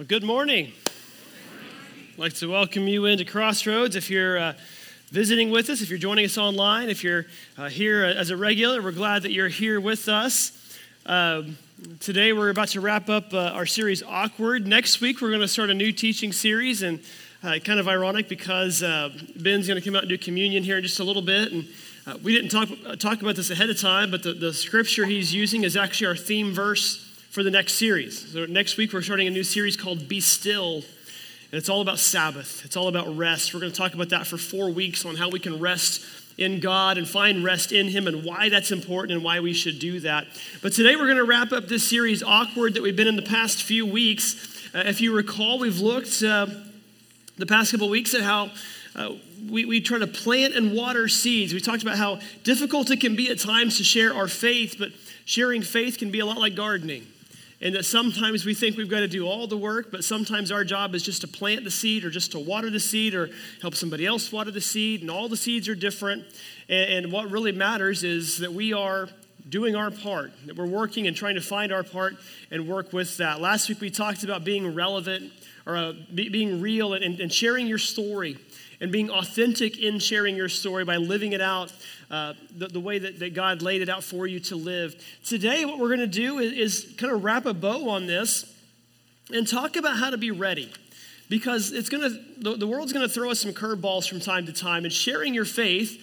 Well, good morning. I'd like to welcome you into Crossroads. If you're uh, visiting with us, if you're joining us online, if you're uh, here as a regular, we're glad that you're here with us. Um, today, we're about to wrap up uh, our series Awkward. Next week, we're going to start a new teaching series, and uh, kind of ironic because uh, Ben's going to come out and do communion here in just a little bit. And uh, we didn't talk, talk about this ahead of time, but the, the scripture he's using is actually our theme verse for the next series. So, next week, we're starting a new series called Be Still. And it's all about Sabbath, it's all about rest. We're going to talk about that for four weeks on how we can rest in God and find rest in Him and why that's important and why we should do that. But today, we're going to wrap up this series, Awkward, that we've been in the past few weeks. Uh, if you recall, we've looked uh, the past couple weeks at how. Uh, we, we try to plant and water seeds. We talked about how difficult it can be at times to share our faith, but sharing faith can be a lot like gardening and that sometimes we think we've got to do all the work, but sometimes our job is just to plant the seed or just to water the seed or help somebody else water the seed, and all the seeds are different. And, and what really matters is that we are doing our part, that we're working and trying to find our part and work with that. Last week we talked about being relevant or uh, be, being real and, and sharing your story and being authentic in sharing your story by living it out uh, the, the, way that, that God laid it out for you to live. Today, what we're going to do is, is kind of wrap a bow on this and talk about how to be ready because it's going to the, the world's going to throw us some curveballs from time to time and sharing your faith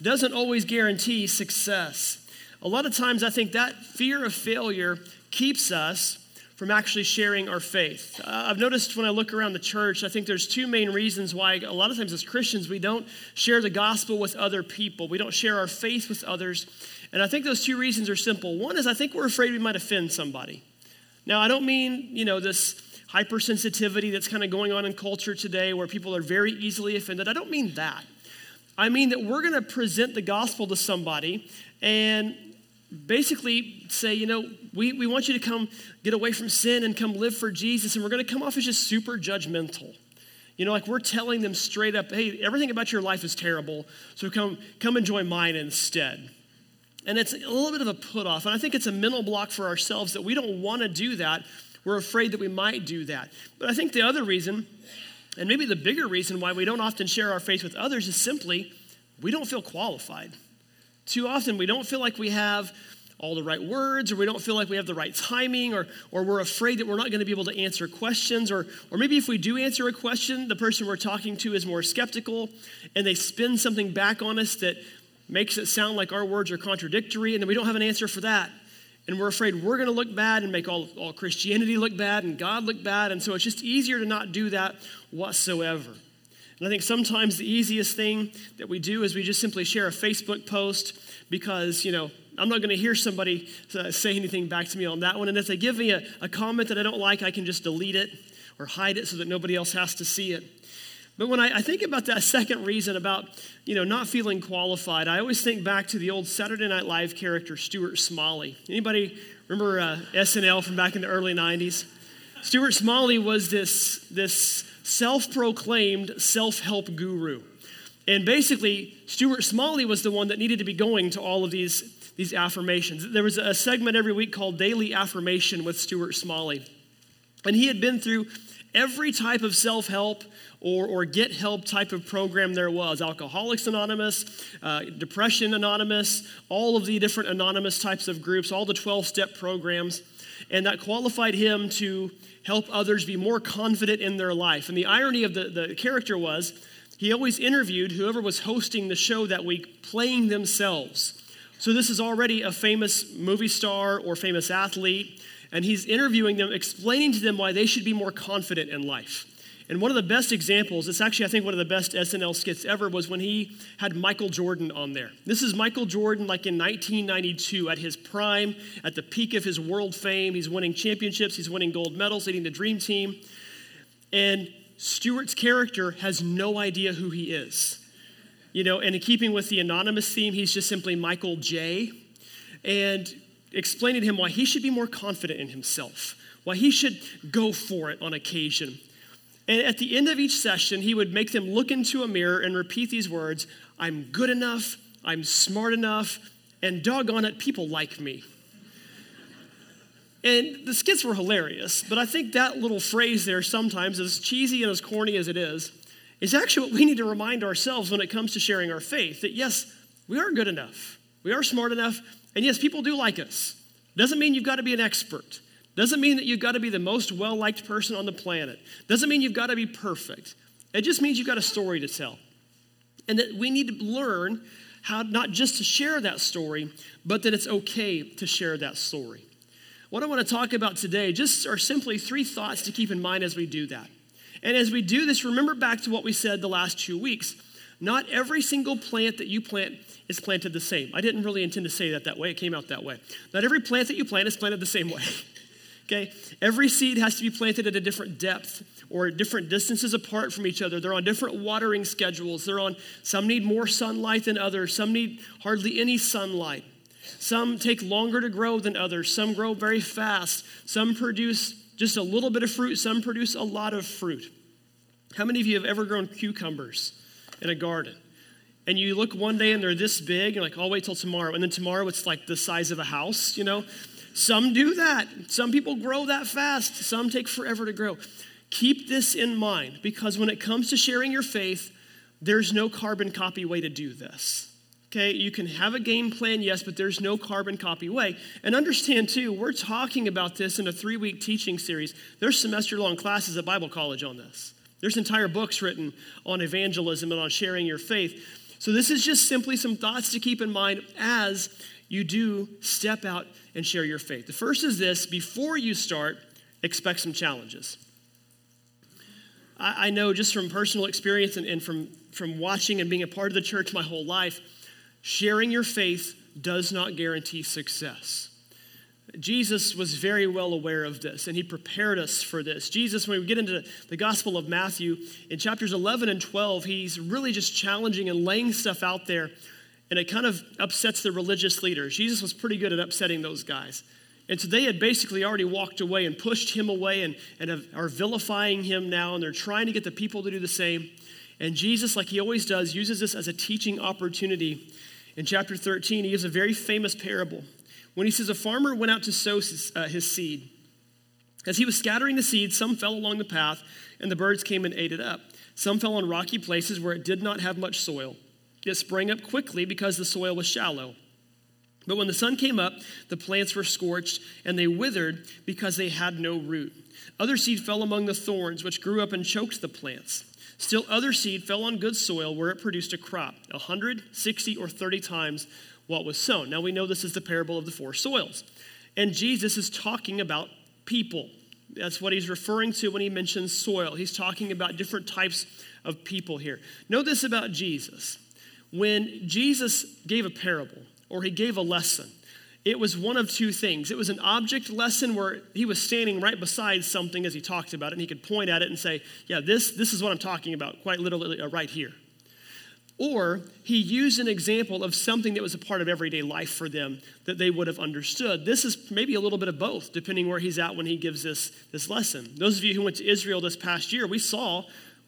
doesn't always guarantee success a lot of times i think that fear of failure keeps us from actually sharing our faith. Uh, I've noticed when I look around the church, I think there's two main reasons why a lot of times as Christians we don't share the gospel with other people. We don't share our faith with others. And I think those two reasons are simple. One is I think we're afraid we might offend somebody. Now, I don't mean, you know, this hypersensitivity that's kind of going on in culture today where people are very easily offended. I don't mean that. I mean that we're going to present the gospel to somebody and basically say, you know, we, we want you to come get away from sin and come live for Jesus, and we're going to come off as just super judgmental. You know, like we're telling them straight up, hey, everything about your life is terrible, so come, come enjoy mine instead. And it's a little bit of a put off. And I think it's a mental block for ourselves that we don't want to do that. We're afraid that we might do that. But I think the other reason, and maybe the bigger reason why we don't often share our faith with others, is simply we don't feel qualified. Too often, we don't feel like we have all the right words, or we don't feel like we have the right timing, or, or we're afraid that we're not going to be able to answer questions, or, or maybe if we do answer a question, the person we're talking to is more skeptical, and they spin something back on us that makes it sound like our words are contradictory, and then we don't have an answer for that. And we're afraid we're going to look bad and make all, all Christianity look bad and God look bad. And so it's just easier to not do that whatsoever. And I think sometimes the easiest thing that we do is we just simply share a Facebook post because, you know, I'm not going to hear somebody uh, say anything back to me on that one. And if they give me a, a comment that I don't like, I can just delete it or hide it so that nobody else has to see it. But when I, I, think about that second reason about, you know, not feeling qualified, I always think back to the old Saturday Night Live character, Stuart Smalley. Anybody remember uh, SNL from back in the early 90s? Stuart Smalley was this, this self-proclaimed self-help guru. And basically, Stuart Smalley was the one that needed to be going to all of these, these affirmations. There was a segment every week called Daily Affirmation with Stuart Smalley. And he had been through every type of self help or, or get help type of program there was Alcoholics Anonymous, uh, Depression Anonymous, all of the different anonymous types of groups, all the 12 step programs. And that qualified him to help others be more confident in their life. And the irony of the, the character was he always interviewed whoever was hosting the show that week playing themselves. So this is already a famous movie star or famous athlete, and he's interviewing them, explaining to them why they should be more confident in life. And one of the best examples, it's actually, I think, one of the best SNL skits ever, was when he had Michael Jordan on there. This is Michael Jordan, like in 1992, at his prime, at the peak of his world fame. He's winning championships, he's winning gold medals, leading the dream team. And Stuart's character has no idea who he is. You know, and in keeping with the anonymous theme, he's just simply Michael J. And explaining to him why he should be more confident in himself, why he should go for it on occasion. And at the end of each session, he would make them look into a mirror and repeat these words I'm good enough, I'm smart enough, and doggone it, people like me. And the skits were hilarious, but I think that little phrase there sometimes, as cheesy and as corny as it is, is actually what we need to remind ourselves when it comes to sharing our faith that yes, we are good enough, we are smart enough, and yes, people do like us. Doesn't mean you've got to be an expert. Doesn't mean that you've got to be the most well liked person on the planet. Doesn't mean you've got to be perfect. It just means you've got a story to tell. And that we need to learn how not just to share that story, but that it's okay to share that story. What I want to talk about today just are simply three thoughts to keep in mind as we do that. And as we do this, remember back to what we said the last two weeks. Not every single plant that you plant is planted the same. I didn't really intend to say that that way, it came out that way. Not every plant that you plant is planted the same way. okay? Every seed has to be planted at a different depth or different distances apart from each other. They're on different watering schedules. They're on some need more sunlight than others, some need hardly any sunlight. Some take longer to grow than others. Some grow very fast. Some produce just a little bit of fruit. Some produce a lot of fruit. How many of you have ever grown cucumbers in a garden? And you look one day and they're this big, you're like, I'll wait till tomorrow. And then tomorrow it's like the size of a house, you know? Some do that. Some people grow that fast. Some take forever to grow. Keep this in mind because when it comes to sharing your faith, there's no carbon copy way to do this. Okay, you can have a game plan, yes, but there's no carbon copy way. And understand too, we're talking about this in a three week teaching series. There's semester long classes at Bible college on this. There's entire books written on evangelism and on sharing your faith. So, this is just simply some thoughts to keep in mind as you do step out and share your faith. The first is this before you start, expect some challenges. I, I know just from personal experience and, and from, from watching and being a part of the church my whole life sharing your faith does not guarantee success. Jesus was very well aware of this, and he prepared us for this. Jesus, when we get into the Gospel of Matthew, in chapters 11 and 12, he's really just challenging and laying stuff out there, and it kind of upsets the religious leaders. Jesus was pretty good at upsetting those guys. And so they had basically already walked away and pushed him away and, and have, are vilifying him now, and they're trying to get the people to do the same. And Jesus, like he always does, uses this as a teaching opportunity in chapter 13, he gives a very famous parable when he says, A farmer went out to sow his, uh, his seed. As he was scattering the seed, some fell along the path, and the birds came and ate it up. Some fell on rocky places where it did not have much soil. It sprang up quickly because the soil was shallow. But when the sun came up, the plants were scorched, and they withered because they had no root. Other seed fell among the thorns, which grew up and choked the plants. Still, other seed fell on good soil where it produced a crop, 160 or 30 times what was sown. Now we know this is the parable of the four soils. And Jesus is talking about people. That's what he's referring to when he mentions soil. He's talking about different types of people here. Know this about Jesus. When Jesus gave a parable or he gave a lesson, it was one of two things. It was an object lesson where he was standing right beside something as he talked about it, and he could point at it and say, Yeah, this, this is what I'm talking about, quite literally uh, right here. Or he used an example of something that was a part of everyday life for them that they would have understood. This is maybe a little bit of both, depending where he's at when he gives this, this lesson. Those of you who went to Israel this past year, we saw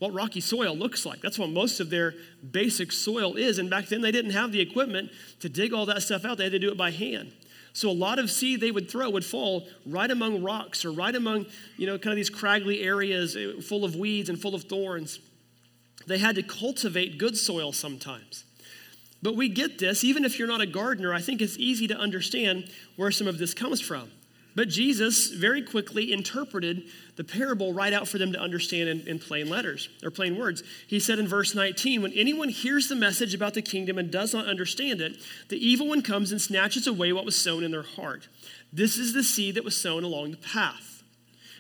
what rocky soil looks like. That's what most of their basic soil is. And back then, they didn't have the equipment to dig all that stuff out, they had to do it by hand. So a lot of seed they would throw would fall right among rocks or right among, you know, kind of these craggly areas eh, full of weeds and full of thorns. They had to cultivate good soil sometimes. But we get this, even if you're not a gardener, I think it's easy to understand where some of this comes from. But Jesus very quickly interpreted the parable right out for them to understand in, in, plain letters or plain words. He said in verse 19, When anyone hears the message about the kingdom and does not understand it, the evil one comes and snatches away what was sown in their heart. This is the seed that was sown along the path.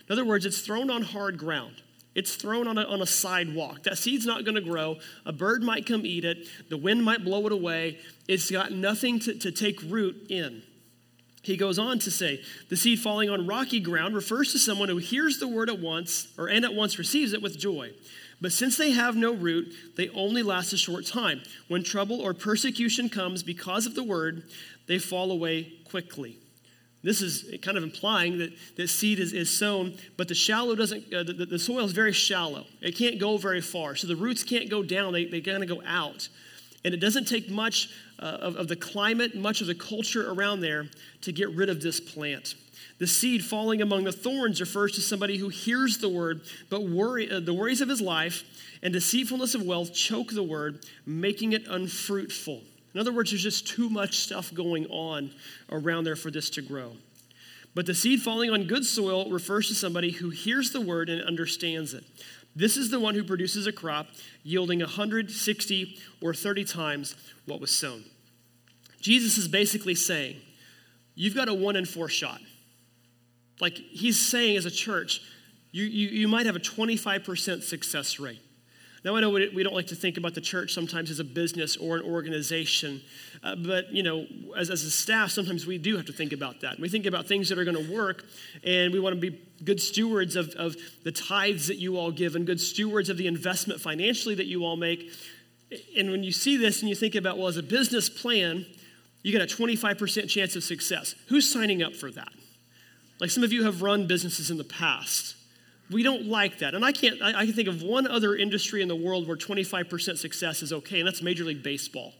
In other words, it's thrown on hard ground. It's thrown on a, on a sidewalk. That seed's not going to grow. A bird might come eat it. The wind might blow it away. It's got nothing to, to take root in. He goes on to say, the seed falling on rocky ground refers to someone who hears the word at once, or and at once receives it with joy. But since they have no root, they only last a short time. When trouble or persecution comes because of the word, they fall away quickly. This is kind of implying that, that seed is, is sown, but the shallow doesn't, uh, the, the soil is very shallow. It can't go very far. So the roots can't go down, they, they kind of go out. And it doesn't take much uh, of, of the climate, much of the culture around there to get rid of this plant. The seed falling among the thorns refers to somebody who hears the word, but worry, uh, the worries of his life and deceitfulness of wealth choke the word, making it unfruitful. In other words, there's just too much stuff going on around there for this to grow. But the seed falling on good soil refers to somebody who hears the word and understands it. This is the one who produces a crop yielding 160 or 30 times what was sown. Jesus is basically saying, You've got a one in four shot. Like he's saying as a church, you, you, you might have a 25% success rate. Now, I know we don't like to think about the church sometimes as a business or an organization, uh, but, you know, as, as a staff, sometimes we do have to think about that. We think about things that are going to work, and we want to be good stewards of, of the tithes that you all give and good stewards of the investment financially that you all make. And when you see this and you think about, well, as a business plan, you got a 25% chance of success. Who's signing up for that? Like some of you have run businesses in the past. We don't like that. And I can't, I, I can think of one other industry in the world where 25% success is okay, and that's Major League Baseball.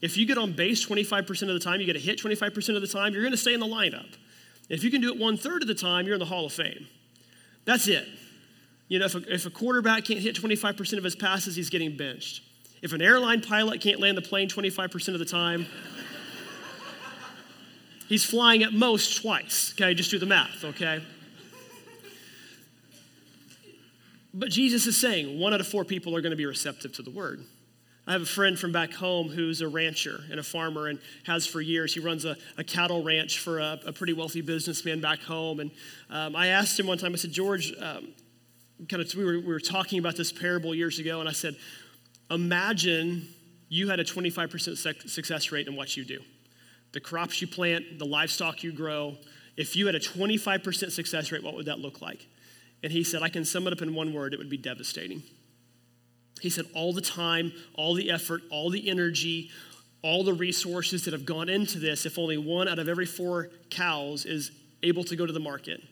If you get on base 25% of the time, you get a hit 25% of the time, you're going to stay in the lineup. If you can do it one third of the time, you're in the Hall of Fame. That's it. You know, if a, if a quarterback can't hit 25% of his passes, he's getting benched. If an airline pilot can't land the plane 25% of the time, he's flying at most twice. Okay, just do the math, okay? But Jesus is saying one out of four people are going to be receptive to the word. I have a friend from back home who's a rancher and a farmer and has for years. He runs a, a cattle ranch for a, a, pretty wealthy businessman back home. And um, I asked him one time, I said, George, um, kind of, we were, we were talking about this parable years ago, and I said, imagine you had a 25% success rate in what you do. The crops you plant, the livestock you grow. If you had a 25% success rate, what would that look like? And he said, I can sum it up in one word it would be devastating. He said, all the time, all the effort, all the energy, all the resources that have gone into this, if only one out of every four cows is able to go to the market,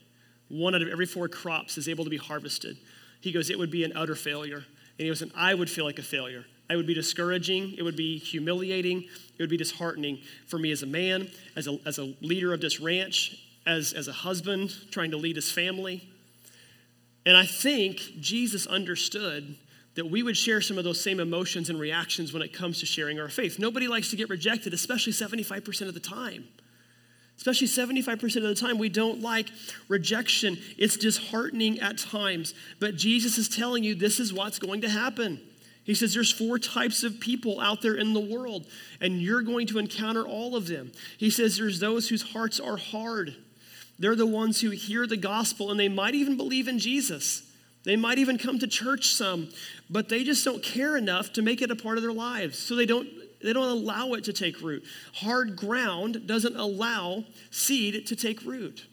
one out of every four crops is able to be harvested, he goes, it would be an utter failure. And he goes, and I would feel like a failure. It would be discouraging. It would be humiliating. It would be disheartening for me as a man, as a, as a leader of this ranch, as, as a husband trying to lead his family. And I think Jesus understood that we would share some of those same emotions and reactions when it comes to sharing our faith. Nobody likes to get rejected, especially 75% of the time. Especially 75% of the time, we don't like rejection. It's disheartening at times. But Jesus is telling you this is what's going to happen. He says there's four types of people out there in the world, and you're going to encounter all of them. He says there's those whose hearts are hard. They're the ones who hear the gospel and they might even believe in Jesus. They might even come to church some, but they just don't care enough to make it a part of their lives. So they don't they don't allow it to take root. Hard ground doesn't allow seed to take root.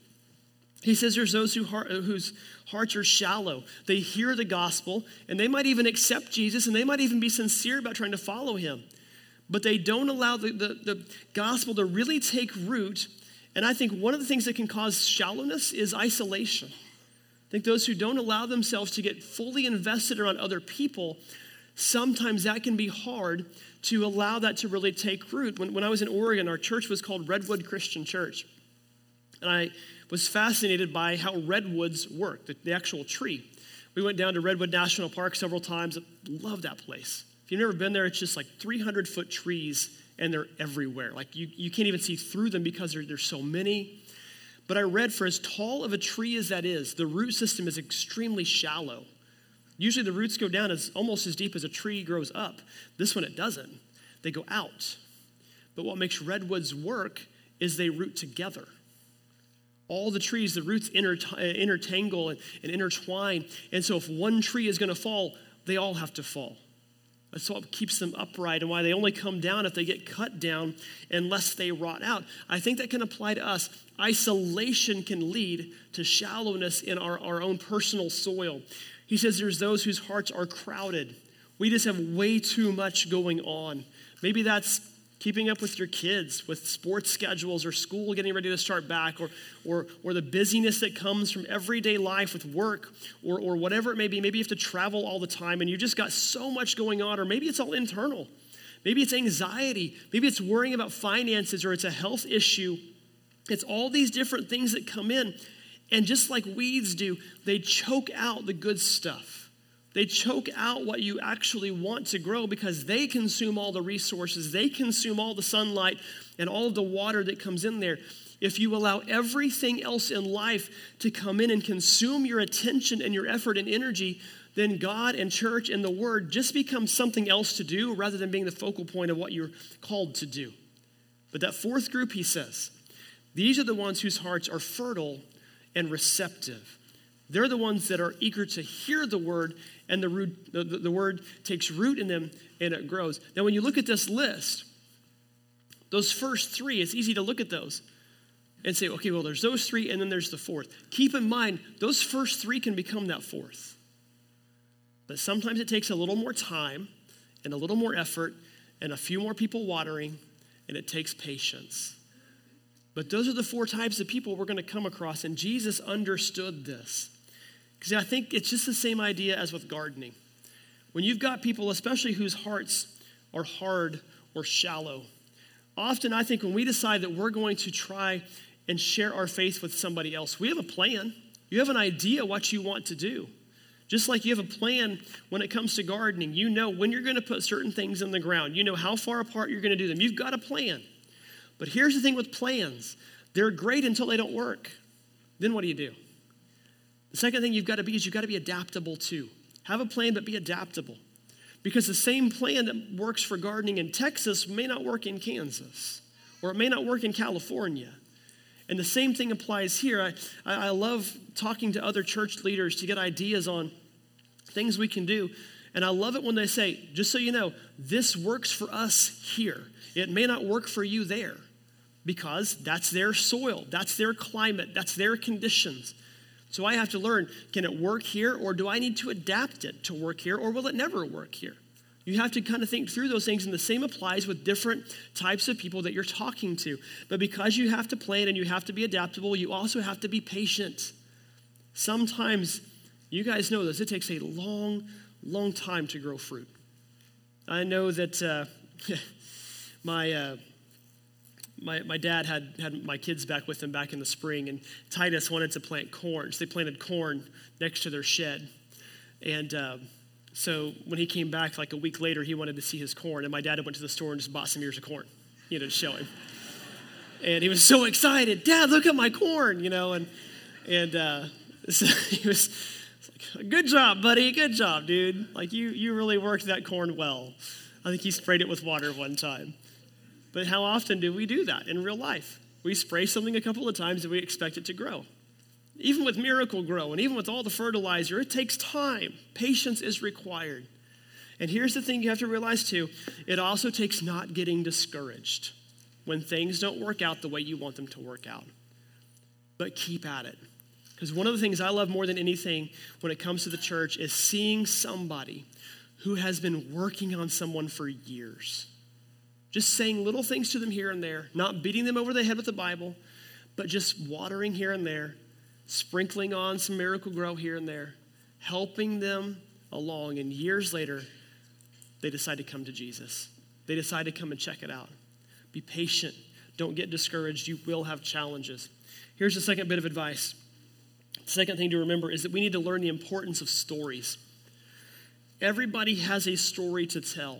He says there's those who heart, whose hearts are shallow. They hear the gospel and they might even accept Jesus and they might even be sincere about trying to follow him. But they don't allow the, the, the gospel to really take root and I think one of the things that can cause shallowness is isolation. I think those who don't allow themselves to get fully invested around other people, sometimes that can be hard to allow that to really take root. When, when I was in Oregon, our church was called Redwood Christian Church. And I was fascinated by how redwoods work, the, the actual tree. We went down to Redwood National Park several times. Love that place. If you've never been there, it's just like 300 foot trees and they're everywhere. Like you, you can't even see through them because there, there's so many. But I read for as tall of a tree as that is, the root system is extremely shallow. Usually the roots go down as almost as deep as a tree grows up. This one it doesn't. They go out. But what makes redwoods work is they root together. All the trees, the roots intertangle and, and intertwine. And so if one tree is going to fall, they all have to fall. That's what keeps them upright and why they only come down if they get cut down unless they rot out. I think that can apply to us. Isolation can lead to shallowness in our, our own personal soil. He says there's those whose hearts are crowded. We just have way too much going on. Maybe that's keeping up with your kids, with sports schedules or school getting ready to start back, or, or, or the busyness that comes from everyday life with work, or, or whatever it may be. Maybe you have to travel all the time and you just got so much going on, or maybe it's all internal. Maybe it's anxiety. Maybe it's worrying about finances or it's a health issue. It's all these different things that come in. And just like weeds do, they choke out the good stuff. They choke out what you actually want to grow because they consume all the resources, they consume all the sunlight and all the water that comes in there. If you allow everything else in life to come in and consume your attention and your effort and energy, then God and church and the Word just become something else to do rather than being the focal point of what you're called to do. But that fourth group, he says, these are the ones whose hearts are fertile and receptive. They're the ones that are eager to hear the word, and the, root, the, the, word takes root in them and it grows. Now, when you look at this list, those first three, it's easy to look at those and say, okay, well, there's those three, and then there's the fourth. Keep in mind, those first three can become that fourth. But sometimes it takes a little more time and a little more effort and a few more people watering, and it takes patience. But those are the four types of people we're going to come across, and Jesus understood this. Because I think it's just the same idea as with gardening. When you've got people, especially whose hearts are hard or shallow, often I think when we decide that we're going to try and share our faith with somebody else, we have a plan. You have an idea what you want to do. Just like you have a plan when it comes to gardening, you know when you're going to put certain things in the ground, you know how far apart you're going to do them. You've got a plan. But here's the thing with plans they're great until they don't work. Then what do you do? The second thing you've got to be is you've got to be adaptable too. Have a plan, but be adaptable. Because the same plan that works for gardening in Texas may not work in Kansas, or it may not work in California. And the same thing applies here. I, I love talking to other church leaders to get ideas on things we can do. And I love it when they say, just so you know, this works for us here. It may not work for you there because that's their soil, that's their climate, that's their conditions. So I have to learn can it work here or do I need to adapt it to work here or will it never work here? You have to kind of think through those things, and the same applies with different types of people that you're talking to. But because you have to plan and you have to be adaptable, you also have to be patient. Sometimes, you guys know this, it takes a long, long time to grow fruit. I know that uh, my. Uh, my, my dad had, had my kids back with him back in the spring, and Titus wanted to plant corn. So they planted corn next to their shed. And uh, so when he came back, like a week later, he wanted to see his corn. And my dad went to the store and just bought some ears of corn, you know, to show him. And he was so excited. Dad, look at my corn, you know. And, and uh, so he was like, good job, buddy. Good job, dude. Like, you, you really worked that corn well. I think he sprayed it with water one time. But how often do we do that in real life? We spray something a couple of times and we expect it to grow. Even with Miracle-Gro and even with all the fertilizer, it takes time. Patience is required. And here's the thing you have to realize too it also takes not getting discouraged when things don't work out the way you want them to work out. But keep at it. Because one of the things I love more than anything when it comes to the church is seeing somebody who has been working on someone for years just saying little things to them here and there, not beating them over the head with the Bible, but just watering here and there, sprinkling on some Miracle-Gro here and there, helping them along. And years later, they decide to come to Jesus. They decide to come and check it out. Be patient. Don't get discouraged. You will have challenges. Here's the second bit of advice. The second thing to remember is that we need to learn the importance of stories. Everybody has a story to tell.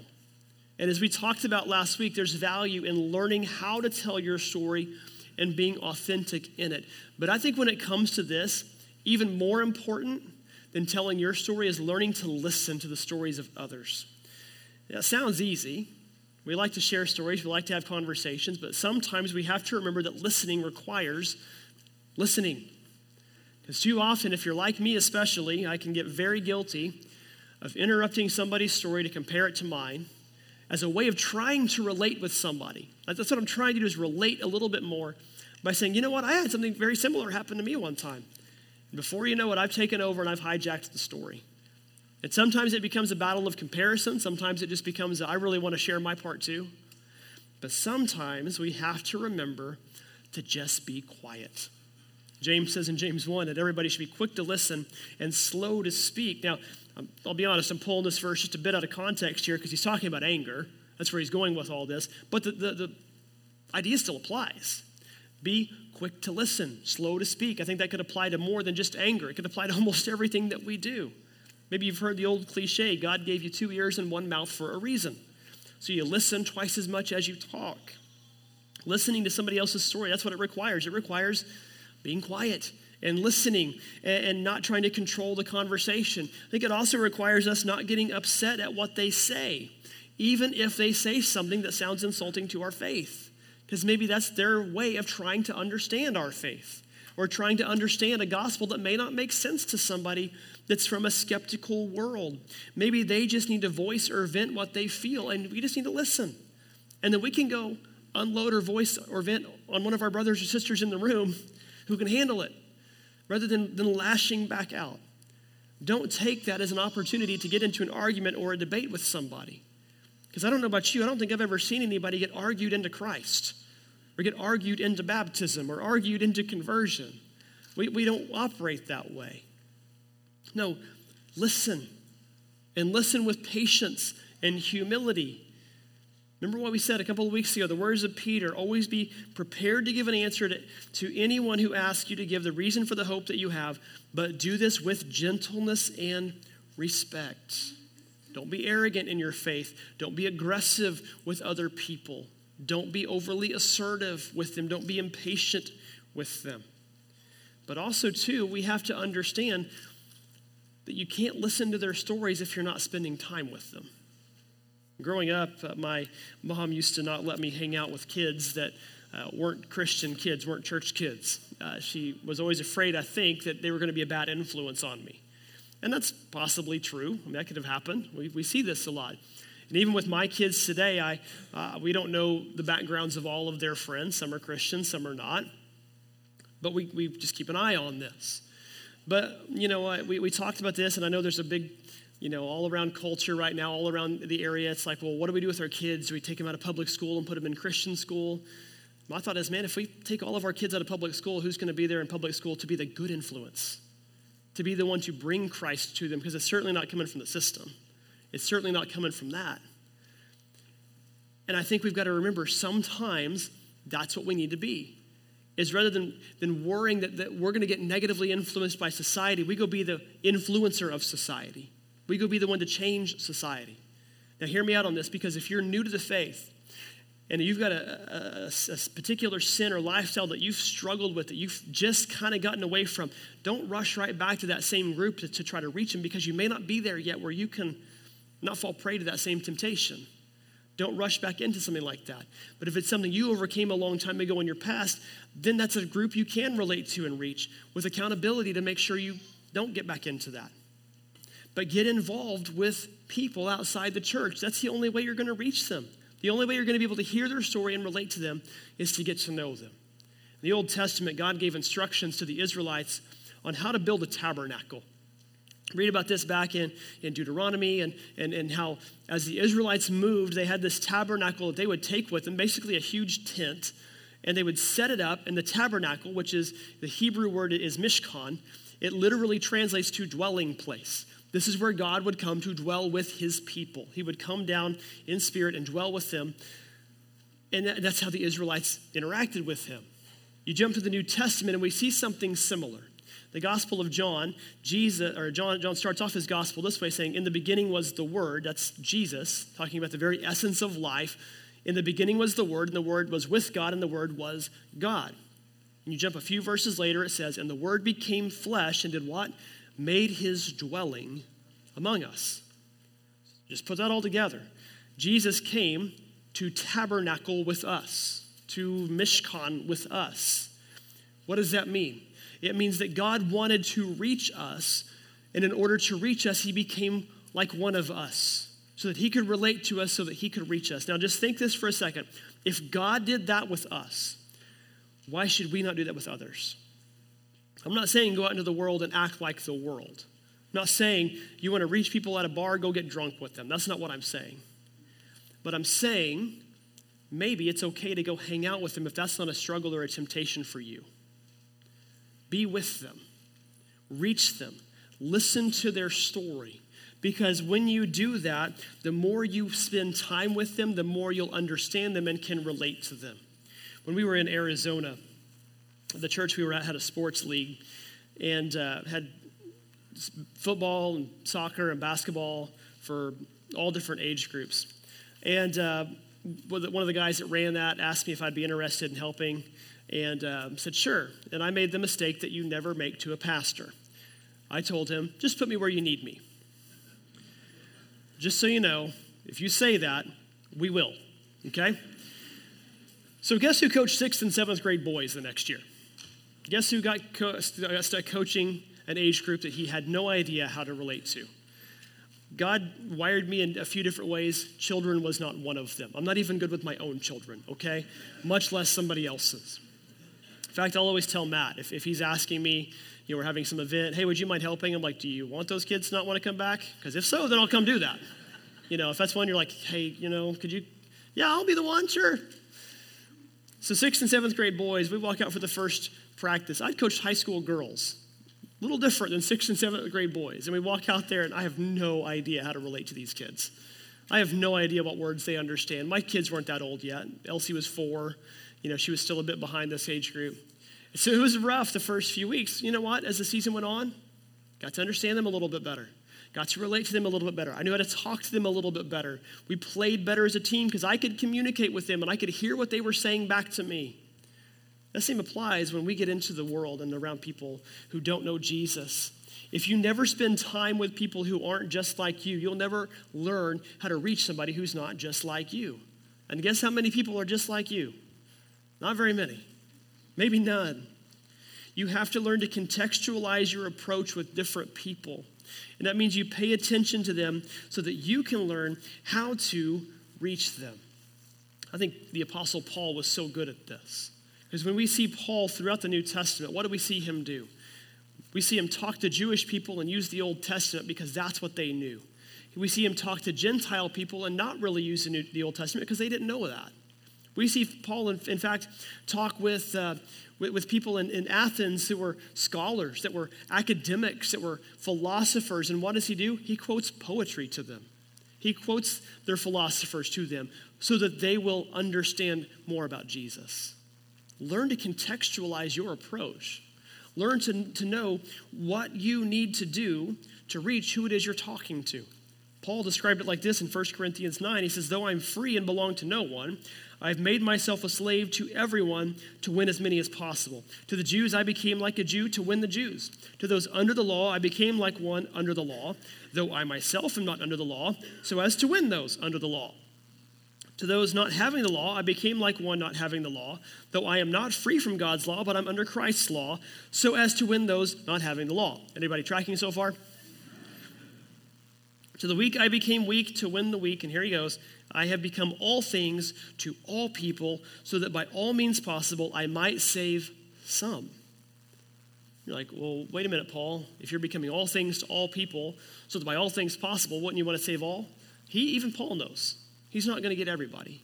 And as we talked about last week, there's value in learning how to tell your story and being authentic in it. But I think when it comes to this, even more important than telling your story is learning to listen to the stories of others. That sounds easy. We like to share stories, we like to have conversations, but sometimes we have to remember that listening requires listening. Because too often, if you're like me especially, I can get very guilty of interrupting somebody's story to compare it to mine as a way of trying to relate with somebody. That's what I'm trying to do is relate a little bit more by saying, you know what, I had something very similar happen to me one time. And before you know it, I've taken over and I've hijacked the story. And sometimes it becomes a battle of comparison. Sometimes it just becomes, I really want to share my part too. But sometimes we have to remember to just be quiet. James says in James 1 that everybody should be quick to listen and slow to speak. Now, Um, I'll be honest, I'm pulling this verse just a bit out of context here because he's talking about anger. That's where he's going with all this. But the, the, the idea still applies. Be quick to listen, slow to speak. I think that could apply to more than just anger, it could apply to almost everything that we do. Maybe you've heard the old cliche God gave you two ears and one mouth for a reason. So you listen twice as much as you talk. Listening to somebody else's story, that's what it requires. It requires being quiet and listening and not trying to control the conversation. I think it also requires us not getting upset at what they say, even if they say something that sounds insulting to our faith, because maybe that's their way of trying to understand our faith or trying to understand a gospel that may not make sense to somebody that's from a skeptical world. Maybe they just need to voice or vent what they feel, and we just need to listen. And then we can go unload or voice or vent on one of our brothers or sisters in the room who can handle it rather than, than lashing back out. Don't take that as an opportunity to get into an argument or a debate with somebody. Because I don't know about you, I don't think I've ever seen anybody get argued into Christ or get argued into baptism or argued into conversion. We, we don't operate that way. No, listen and listen with patience and humility Remember what we said a couple of weeks ago the words of Peter always be prepared to give an answer to, to anyone who asks you to give the reason for the hope that you have, but do this with gentleness and respect. Don't be arrogant in your faith. Don't be aggressive with other people. Don't be overly assertive with them. Don't be impatient with them. But also, too, we have to understand that you can't listen to their stories if you're not spending time with them. Growing up, uh, my mom used to not let me hang out with kids that uh, weren't Christian kids, weren't church kids. Uh, she was always afraid, I think, that they were going to be a bad influence on me. And that's possibly true. I mean, that could have happened. We, we see this a lot. And even with my kids today, I, uh, we don't know the backgrounds of all of their friends. Some are Christian, some are not. But we, we just keep an eye on this. But, you know, what? we, we talked about this, and I know there's a big you know, all around culture right now, all around the area. It's like, well, what do we do with our kids? Do we take them out of public school and put them in Christian school? My thought is, man, if we take all of our kids out of public school, who's going to be there in public school to be the good influence? To be the one to bring Christ to them? Because it's certainly not coming from the system. It's certainly not coming from that. And I think we've got to remember sometimes that's what we need to be. Is rather than, than worrying that, that we're going to get negatively influenced by society, we go be the influencer of society. We go be the one to change society. Now, hear me out on this because if you're new to the faith and you've got a, a, a particular sin or lifestyle that you've struggled with, that you've just kind of gotten away from, don't rush right back to that same group to, to try to reach them because you may not be there yet where you can not fall prey to that same temptation. Don't rush back into something like that. But if it's something you overcame a long time ago in your past, then that's a group you can relate to and reach with accountability to make sure you don't get back into that but get involved with people outside the church. That's the only way you're going to reach them. The only way you're going to be able to hear their story and relate to them is to get to know them. In the Old Testament, God gave instructions to the Israelites on how to build a tabernacle. Read about this back in, in Deuteronomy and, and, and how, as the Israelites moved, they had this tabernacle that they would take with them, basically a huge tent, and they would set it up in the tabernacle, which is the Hebrew word is mishkan. It literally translates to dwelling place. This is where God would come to dwell with his people. He would come down in spirit and dwell with them. And that's how the Israelites interacted with him. You jump to the New Testament and we see something similar. The Gospel of John, Jesus, or John, John starts off his gospel this way, saying, In the beginning was the Word, that's Jesus, talking about the very essence of life. In the beginning was the Word, and the Word was with God, and the Word was God. And you jump a few verses later, it says, And the Word became flesh and did what? made his dwelling among us. Just put that all together. Jesus came to tabernacle with us, to Mishkan with us. What does that mean? It means that God wanted to reach us, and in order to reach us, he became like one of us so that he could relate to us, so that he could reach us. Now, just think this for a second. If God did that with us, why should we not do that with others? I'm not saying go out into the world and act like the world. I'm not saying you want to reach people at a bar, go get drunk with them. That's not what I'm saying. But I'm saying maybe it's okay to go hang out with them if that's not a struggle or a temptation for you. Be with them, reach them, listen to their story. Because when you do that, the more you spend time with them, the more you'll understand them and can relate to them. When we were in Arizona, the church we were at had a sports league and uh, had football and soccer and basketball for all different age groups. And uh, one of the guys that ran that asked me if I'd be interested in helping and uh, said, sure. And I made the mistake that you never make to a pastor. I told him, just put me where you need me. Just so you know, if you say that, we will, okay? So, guess who coached sixth and seventh grade boys the next year? Guess who got, co- got coaching an age group that he had no idea how to relate to? God wired me in a few different ways. Children was not one of them. I'm not even good with my own children, okay? Much less somebody else's. In fact, I'll always tell Matt if, if he's asking me, you know, we're having some event, hey, would you mind helping? I'm like, do you want those kids to not want to come back? Because if so, then I'll come do that. You know, if that's one you're like, hey, you know, could you, yeah, I'll be the one, sure. So, sixth and seventh grade boys, we walk out for the first practice. I'd coached high school girls a little different than sixth and seventh grade boys. And we walk out there, and I have no idea how to relate to these kids. I have no idea what words they understand. My kids weren't that old yet. Elsie was four. You know, she was still a bit behind this age group. So it was rough the first few weeks. You know what? As the season went on, got to understand them a little bit better. Got to relate to them a little bit better. I knew how to talk to them a little bit better. We played better as a team because I could communicate with them and I could hear what they were saying back to me. The same applies when we get into the world and around people who don't know Jesus. If you never spend time with people who aren't just like you, you'll never learn how to reach somebody who's not just like you. And guess how many people are just like you? Not very many, maybe none. You have to learn to contextualize your approach with different people. And that means you pay attention to them so that you can learn how to reach them. I think the Apostle Paul was so good at this. Because when we see Paul throughout the New Testament, what do we see him do? We see him talk to Jewish people and use the Old Testament because that's what they knew. We see him talk to Gentile people and not really use the, New, the Old Testament because they didn't know that. We see Paul, in, in fact, talk with, uh, with, with, people in, in Athens who were scholars, that were academics, that were philosophers. And what does he do? He quotes poetry to them. He quotes their philosophers to them so that they will understand more about Jesus. Learn to contextualize your approach. Learn to, to know what you need to do to reach who it is you're talking to. Paul described it like this in 1 Corinthians 9. He says, Though I'm free and belong to no one, I've made myself a slave to everyone to win as many as possible. To the Jews, I became like a Jew to win the Jews. To those under the law, I became like one under the law, though I myself am not under the law, so as to win those under the law. To those not having the law, I became like one not having the law, though I am not free from God's law, but I'm under Christ's law, so as to win those not having the law. Anybody tracking so far? To the weak I became weak to win the weak, and here he goes. I have become all things to all people, so that by all means possible I might save some. You're like, well, wait a minute, Paul. If you're becoming all things to all people, so that by all things possible, wouldn't you want to save all? He, even Paul knows. He's not going to get everybody.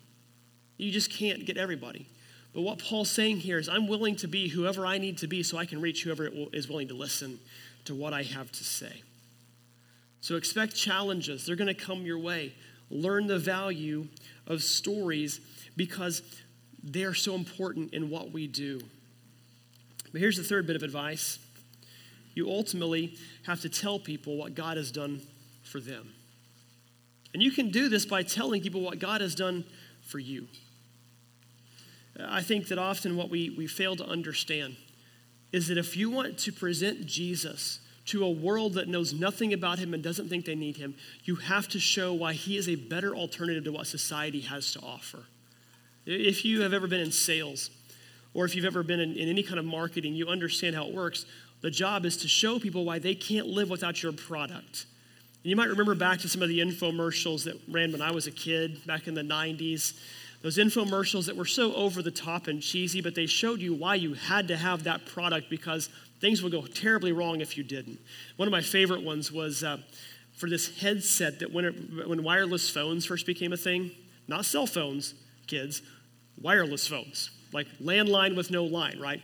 You just can't get everybody. But what Paul's saying here is, I'm willing to be whoever I need to be so I can reach whoever is willing to listen to what I have to say. So expect challenges, they're going to come your way. Learn the value of stories because they're so important in what we do. But here's the third bit of advice you ultimately have to tell people what God has done for them. And you can do this by telling people what God has done for you. I think that often what we, we fail to understand is that if you want to present Jesus to a world that knows nothing about him and doesn't think they need him, you have to show why he is a better alternative to what society has to offer. If you have ever been in sales, or if you've ever been in, in any kind of marketing, you understand how it works. The job is to show people why they can't live without your product. And You might remember back to some of the infomercials that ran when I was a kid back in the 90s. Those infomercials that were so over the top and cheesy, but they showed you why you had to have that product because things would go terribly wrong if you didn't. One of my favorite ones was uh, for this headset that when, it, when wireless phones first became a thing, not cell phones, kids, wireless phones, like landline with no line, right?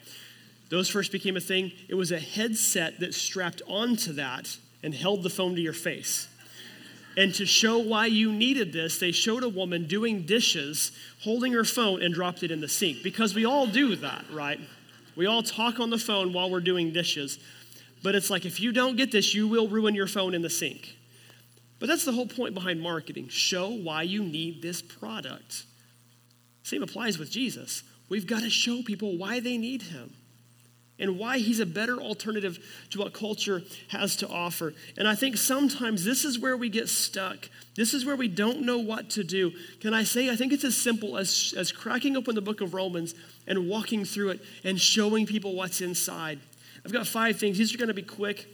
Those first became a thing. It was a headset that strapped onto that and held the phone to your face. And to show why you needed this, they showed a woman doing dishes, holding her phone, and dropped it in the sink. Because we all do that, right? We all talk on the phone while we're doing dishes. But it's like if you don't get this, you will ruin your phone in the sink. But that's the whole point behind marketing show why you need this product. Same applies with Jesus. We've got to show people why they need him and why he's a better alternative to what culture has to offer. And I think sometimes this is where we get stuck. This is where we don't know what to do. Can I say, I think it's as simple as, as cracking open the book of Romans and walking through it and showing people what's inside. I've got five things. These are going to be quick,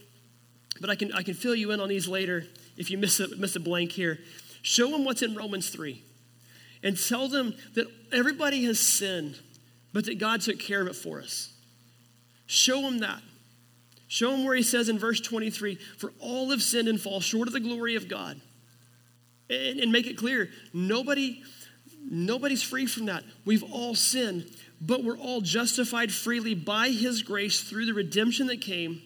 but I can, I can fill you in on these later if you miss a, miss a blank here. Show them what's in Romans 3 and tell them that everybody has sinned, but that God took care of it for us. Show him that. Show him where he says in verse 23 For all have sinned and fall short of the glory of God. And, and make it clear nobody, nobody's free from that. We've all sinned, but we're all justified freely by his grace through the redemption that came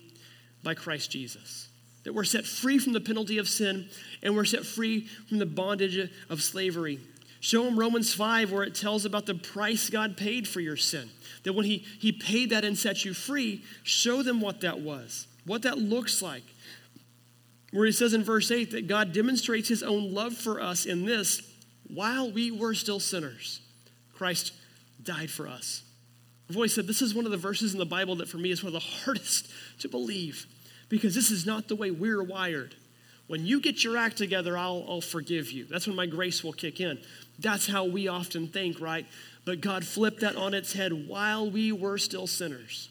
by Christ Jesus. That we're set free from the penalty of sin and we're set free from the bondage of slavery. Show them Romans 5, where it tells about the price God paid for your sin. That when he, he paid that and set you free, show them what that was, what that looks like. Where he says in verse 8 that God demonstrates his own love for us in this while we were still sinners, Christ died for us. I've always said this is one of the verses in the Bible that for me is one of the hardest to believe because this is not the way we're wired. When you get your act together, I'll, I'll forgive you. That's when my grace will kick in. That's how we often think, right? But God flipped that on its head while we were still sinners.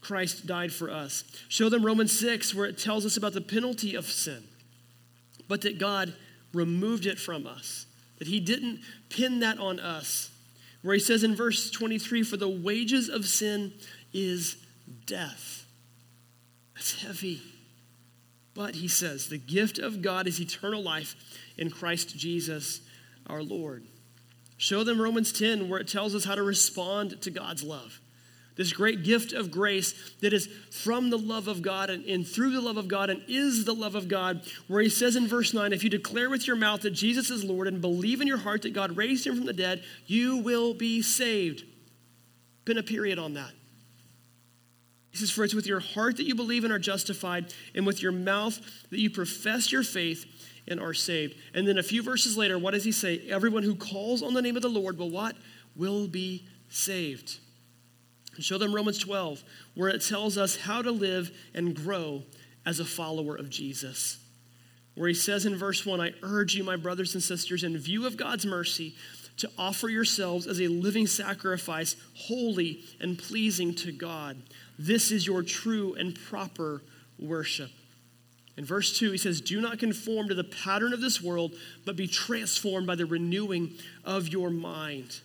Christ died for us. Show them Romans 6, where it tells us about the penalty of sin, but that God removed it from us, that He didn't pin that on us. Where He says in verse 23, For the wages of sin is death. That's heavy. But He says, The gift of God is eternal life in Christ Jesus our Lord. Show them Romans 10, where it tells us how to respond to God's love. This great gift of grace that is from the love of God and, and, through the love of God and is the love of God, where he says in verse 9, if you declare with your mouth that Jesus is Lord and believe in your heart that God raised him from the dead, you will be saved. Been a period on that. He says, For it's with your heart that you believe and are justified, and with your mouth that you profess your faith and are saved. And then a few verses later, what does he say? Everyone who calls on the name of the Lord will what? Will be saved. show them Romans 12, where it tells us how to live and grow as a follower of Jesus. Where he says in verse 1, I urge you, my brothers and sisters, in view of God's mercy, to offer yourselves as a living sacrifice, holy and pleasing to God. This is your true and proper worship. In verse 2, he says, Do not conform to the pattern of this world, but be transformed by the renewing of your mind.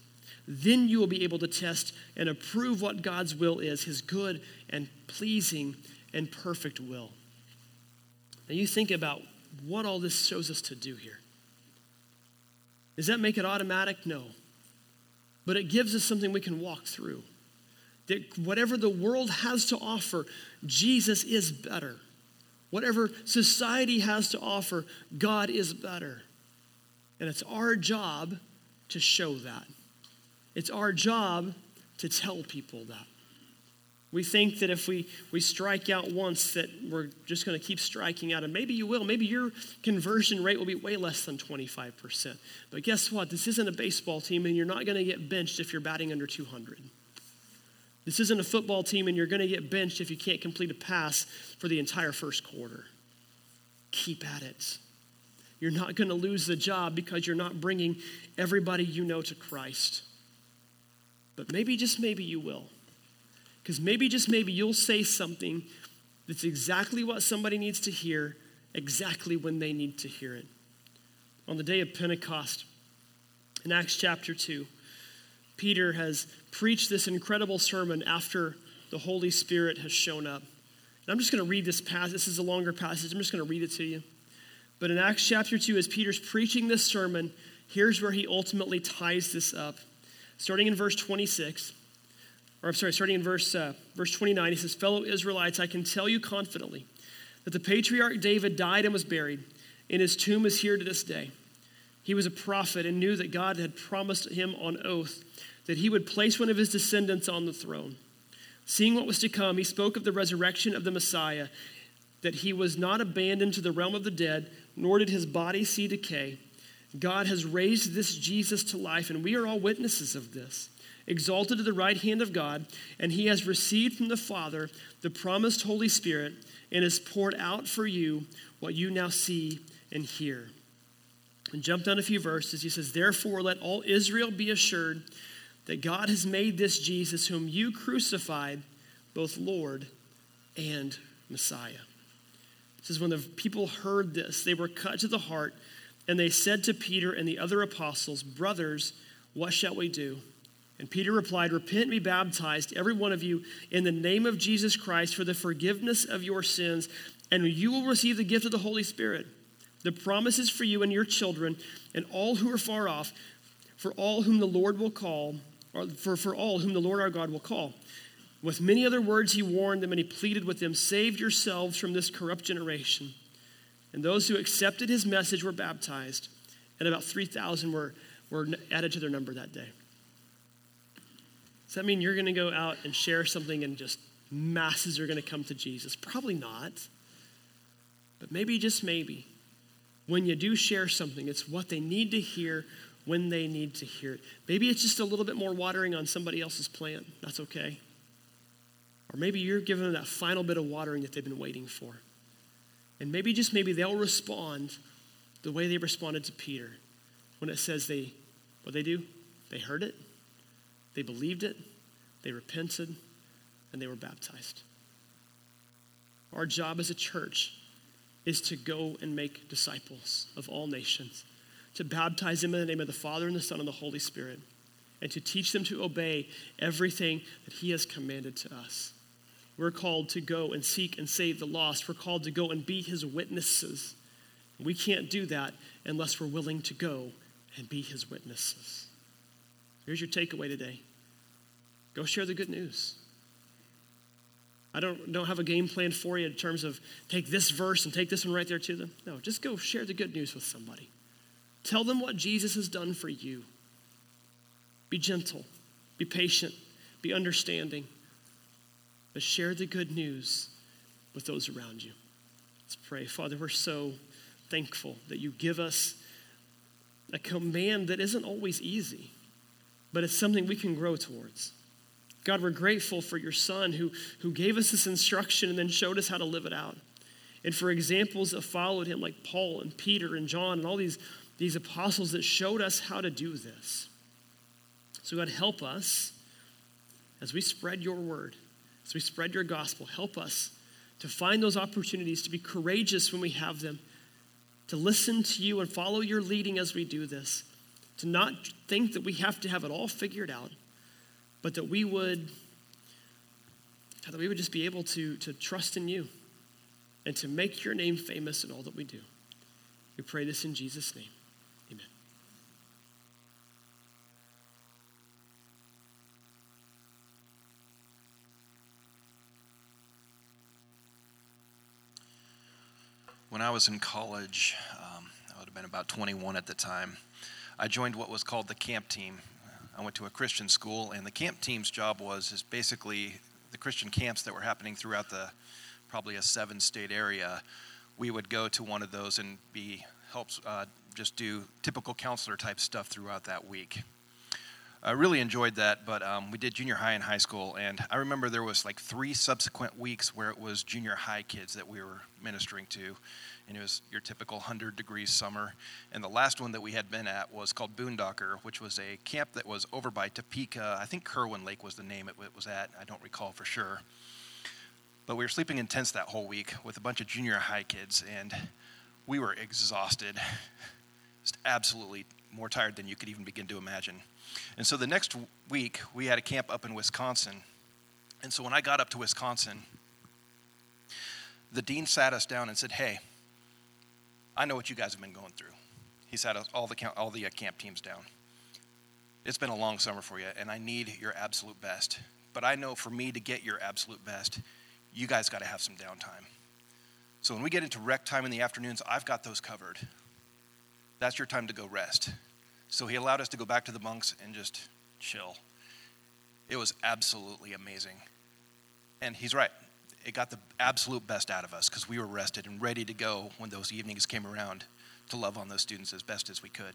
Then you will be able to test and approve what God's will is, his good and pleasing and perfect will. Now, you think about what all this shows us to do here. Does that make it automatic? No. But it gives us something we can walk through. That whatever the world has to offer, Jesus is better. Whatever society has to offer, God is better. And it's our job to show that. It's our job to tell people that. We think that if we, we strike out once, that we're just going to keep striking out. And maybe you will. Maybe your conversion rate will be way less than 25%. But guess what? This isn't a baseball team, and you're not going to get benched if you're batting under 200. This isn't a football team, and you're going to get benched if you can't complete a pass for the entire first quarter. Keep at it. You're not going to lose the job because you're not bringing everybody you know to Christ. But maybe, just maybe, you will. Because maybe, just maybe, you'll say something that's exactly what somebody needs to hear, exactly when they need to hear it. On the day of Pentecost, in Acts chapter 2, Peter has preached this incredible sermon after the Holy Spirit has shown up. And I'm just going to read this passage. This is a longer passage. I'm just going to read it to you. But in Acts chapter 2, as Peter's preaching this sermon, here's where he ultimately ties this up. Starting in verse 26, or I'm sorry, starting in verse, uh, verse 29, he says, Fellow Israelites, I can tell you confidently that the patriarch David died and was buried and his tomb is here to this day. He was a prophet and knew that God had promised him on oath that he would place one of his descendants on the throne. Seeing what was to come, he spoke of the resurrection of the Messiah, that he was not abandoned to the realm of the dead, nor did his body see decay. God has raised this Jesus to life, and we are all witnesses of this. Exalted to the right hand of God, and he has received from the Father the promised Holy Spirit and has poured out for you what you now see and hear. And jump down a few verses. He says, Therefore, let all Israel be assured that God has made this Jesus, whom you crucified, both Lord and Messiah. This is when the people heard this, they were cut to the heart, and they said to Peter and the other apostles, Brothers, what shall we do? And Peter replied, Repent and be baptized, every one of you, in the name of Jesus Christ for the forgiveness of your sins, and you will receive the gift of the Holy Spirit. The promise is for you and your children, and all who are far off, for all whom the Lord will call, or for, for all whom the Lord our God will call. With many other words, he warned them and he pleaded with them, Save yourselves from this corrupt generation. And those who accepted his message were baptized, and about 3,000 were, were added to their number that day. Does that mean you're going to go out and share something and just masses are going to come to Jesus? Probably not. But maybe, just maybe, when you do share something, it's what they need to hear when they need to hear it. Maybe it's just a little bit more watering on somebody else's plant. That's okay. Or maybe you're giving them that final bit of watering that they've been waiting for. And maybe, just maybe, they'll respond the way they responded to Peter when it says they, what they do? They heard it, they believed it, they repented, and they were baptized. Our job as a church is to go and make disciples of all nations, to baptize them in the name of the Father and the Son and the Holy Spirit, and to teach them to obey everything that He has commanded to us. We're called to go and seek and save the lost. We're called to go and be His witnesses. We can't do that unless we're willing to go and be His witnesses. Here's your takeaway today go share the good news. I don't, don't have a game plan for you in terms of take this verse and take this one right there to them. No, just go share the good news with somebody. Tell them what Jesus has done for you. Be gentle, be patient, be understanding, but share the good news with those around you. Let's pray. Father, we're so thankful that you give us a command that isn't always easy but it's something we can grow towards. God, we're grateful for your son who, who gave us this instruction and then showed us how to live it out. And for examples that followed him, like Paul and Peter and John and all these, these apostles that showed us how to do this. So, God, help us as we spread your word, as we spread your gospel. Help us to find those opportunities to be courageous when we have them, to listen to you and follow your leading as we do this to not think that we have to have it all figured out, but that we would that we would just be able to, to trust in you and to make your name famous in all that we do. We pray this in Jesus' name. Amen. When I was in college, um, I would have been about 21 at the time. I joined what was called the camp team. I went to a Christian school, and the camp team's job was is basically the Christian camps that were happening throughout the probably a seven state area. We would go to one of those and be helps uh, just do typical counselor type stuff throughout that week. I really enjoyed that, but um, we did junior high and high school, and I remember there was like three subsequent weeks where it was junior high kids that we were ministering to, and it was your typical 100 degrees summer. And the last one that we had been at was called Boondocker, which was a camp that was over by Topeka. I think Kerwin Lake was the name it was at. I don't recall for sure. But we were sleeping in tents that whole week with a bunch of junior high kids, and we were exhausted, just absolutely more tired than you could even begin to imagine. And so the next week, we had a camp up in Wisconsin. And so when I got up to Wisconsin, the dean sat us down and said, Hey, I know what you guys have been going through. He sat all the, all the uh, camp teams down. It's been a long summer for you, and I need your absolute best. But I know for me to get your absolute best, you guys got to have some downtime. So when we get into rec time in the afternoons, I've got those covered. That's your time to go rest. So he allowed us to go back to the bunks and just chill. It was absolutely amazing. And he's right. It got the absolute best out of us because we were rested and ready to go when those evenings came around to love on those students as best as we could. It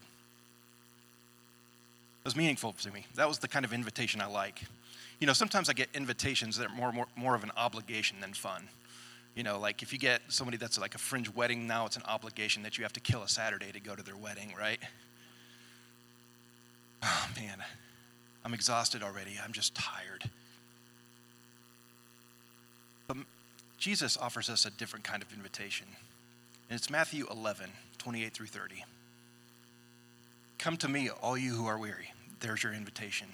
was meaningful to me. That was the kind of invitation I like. You know, sometimes I get invitations that are more, more, more of an obligation than fun. You know, like if you get somebody that's like a fringe wedding, now it's an obligation that you have to kill a Saturday to go to their wedding, right? Oh, man. I'm exhausted already. I'm just tired. But Jesus offers us a different kind of invitation. And it's Matthew 11, 28 through 30. Come to me, all you who are weary. There's your invitation.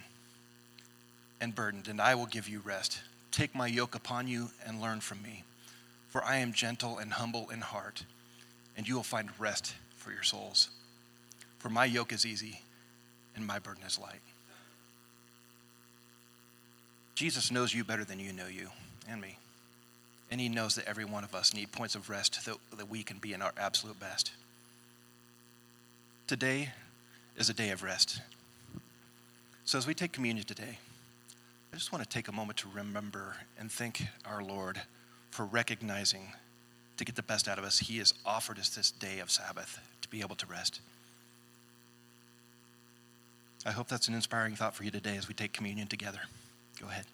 And burdened, and I will give you rest. Take my yoke upon you and learn from me. For I am gentle and humble in heart, and you will find rest for your souls. For my yoke is easy and my burden is light. Jesus knows you better than you know you and me. And he knows that every one of us need points of rest that, that we can be in our absolute best. Today is a day of rest. So as we take communion today, I just want to take a moment to remember and thank our Lord for recognizing to get the best out of us, He has offered us this day of Sabbath to be able to rest. I hope that's an inspiring thought for you today as we take communion together. Go ahead.